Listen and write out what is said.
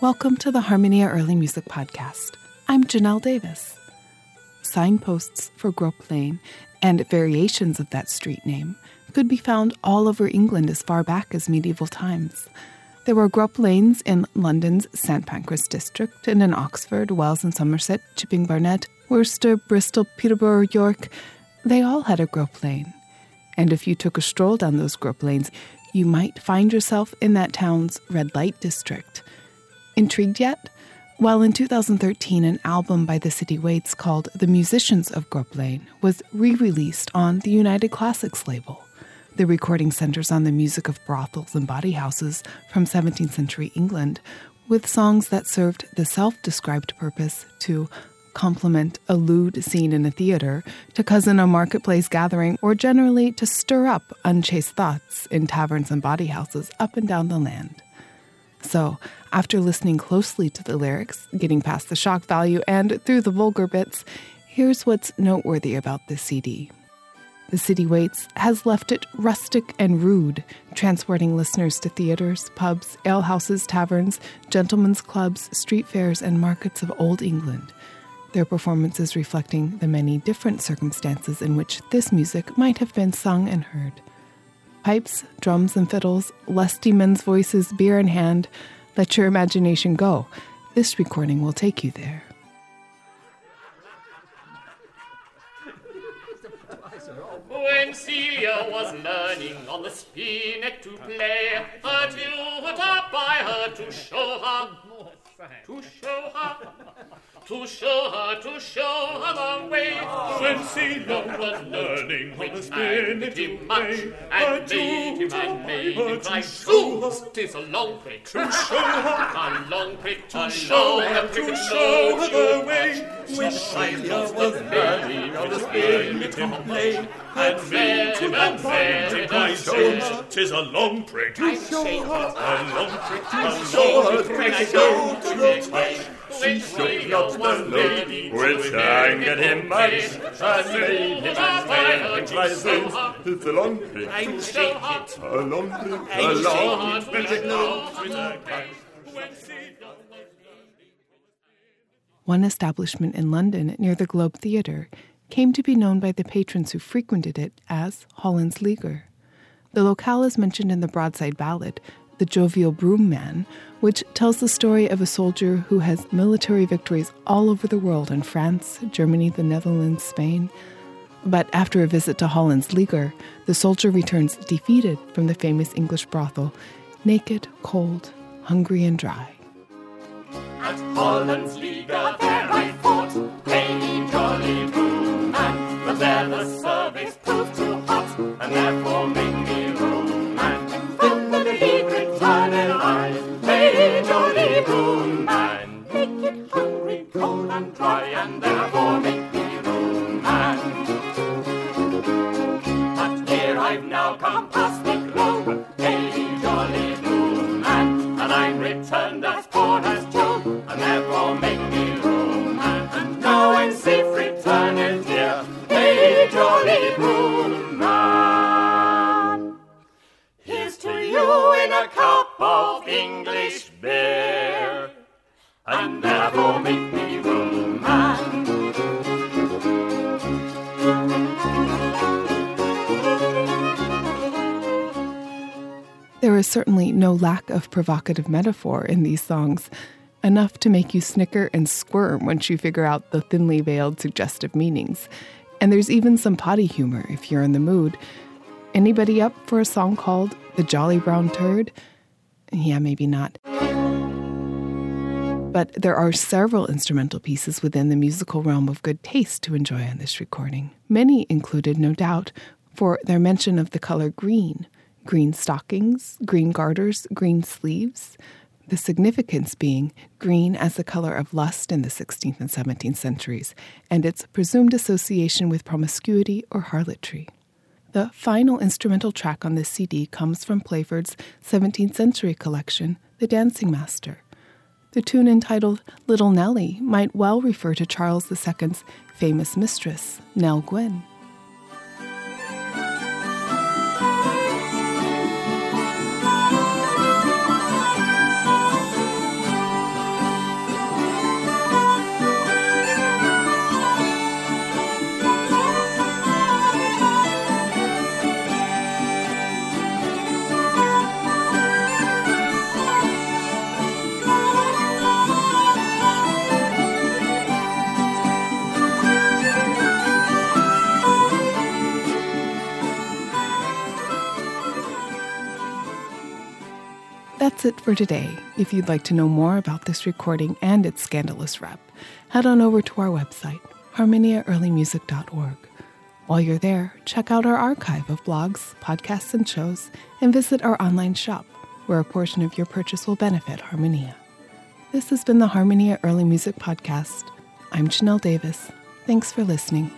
Welcome to the Harmonia Early Music Podcast. I'm Janelle Davis. Signposts for Grope Lane and variations of that street name could be found all over England as far back as medieval times. There were Grope Lanes in London's St Pancras district and in Oxford, Wells and Somerset, Chipping Barnet, Worcester, Bristol, Peterborough, York. They all had a Grope Lane. And if you took a stroll down those Grope Lanes, you might find yourself in that town's red light district. Intrigued yet? Well, in 2013, an album by the City Waites called The Musicians of Grope Lane was re released on the United Classics label. The recording centers on the music of brothels and bawdy houses from 17th century England, with songs that served the self described purpose to complement a lewd scene in a theater, to cousin a marketplace gathering, or generally to stir up unchaste thoughts in taverns and bawdy houses up and down the land. So, after listening closely to the lyrics, getting past the shock value, and through the vulgar bits, here's what's noteworthy about this CD. The City Waites has left it rustic and rude, transporting listeners to theaters, pubs, alehouses, taverns, gentlemen's clubs, street fairs, and markets of Old England. Their performances reflecting the many different circumstances in which this music might have been sung and heard. Pipes, drums, and fiddles, lusty men's voices, beer in hand. Let your imagination go. This recording will take you there. When Celia was learning on the spinet to play, a tutor by her to show her, to show her to show her, to show her the way. When Celia was learning on the spinet to play, and made him and made him cry, Fools, tis a long prick to show her, a long prick to show her, to show her the way. When Celia was learning on the spinet to play, and made him and made him cry, Fools, tis a long prick to show her, a long prick to show her, to show the way. She shook not the lady which angered him much, and made him and long prick, I'm shake it, a long prick, a long gun. One establishment in London near the Globe Theatre came to be known by the patrons who frequented it as Holland's Leaguer. The locale is mentioned in the broadside ballad, The Jovial Broom Man, which tells the story of a soldier who has military victories all over the world in France, Germany, the Netherlands, Spain. But after a visit to Holland's Leaguer, the soldier returns defeated from the famous English brothel, naked, cold, hungry, and dry. At Holland's Leaguer there I fought, jolly man, but there the service proved too hot, and therefore There is certainly no lack of provocative metaphor in these songs, enough to make you snicker and squirm once you figure out the thinly veiled suggestive meanings. And there's even some potty humor if you're in the mood. Anybody up for a song called The Jolly Brown Turd? Yeah, maybe not. Mm. But there are several instrumental pieces within the musical realm of good taste to enjoy on this recording. Many included, no doubt, for their mention of the color green green stockings, green garters, green sleeves. The significance being green as the color of lust in the 16th and 17th centuries, and its presumed association with promiscuity or harlotry. The final instrumental track on this CD comes from Playford's 17th century collection, The Dancing Master. The tune entitled Little Nellie might well refer to Charles II's famous mistress, Nell Gwyn. That's it for today. If you'd like to know more about this recording and its scandalous rep, head on over to our website, harmoniaearlymusic.org. While you're there, check out our archive of blogs, podcasts, and shows, and visit our online shop, where a portion of your purchase will benefit Harmonia. This has been the Harmonia Early Music Podcast. I'm Janelle Davis. Thanks for listening.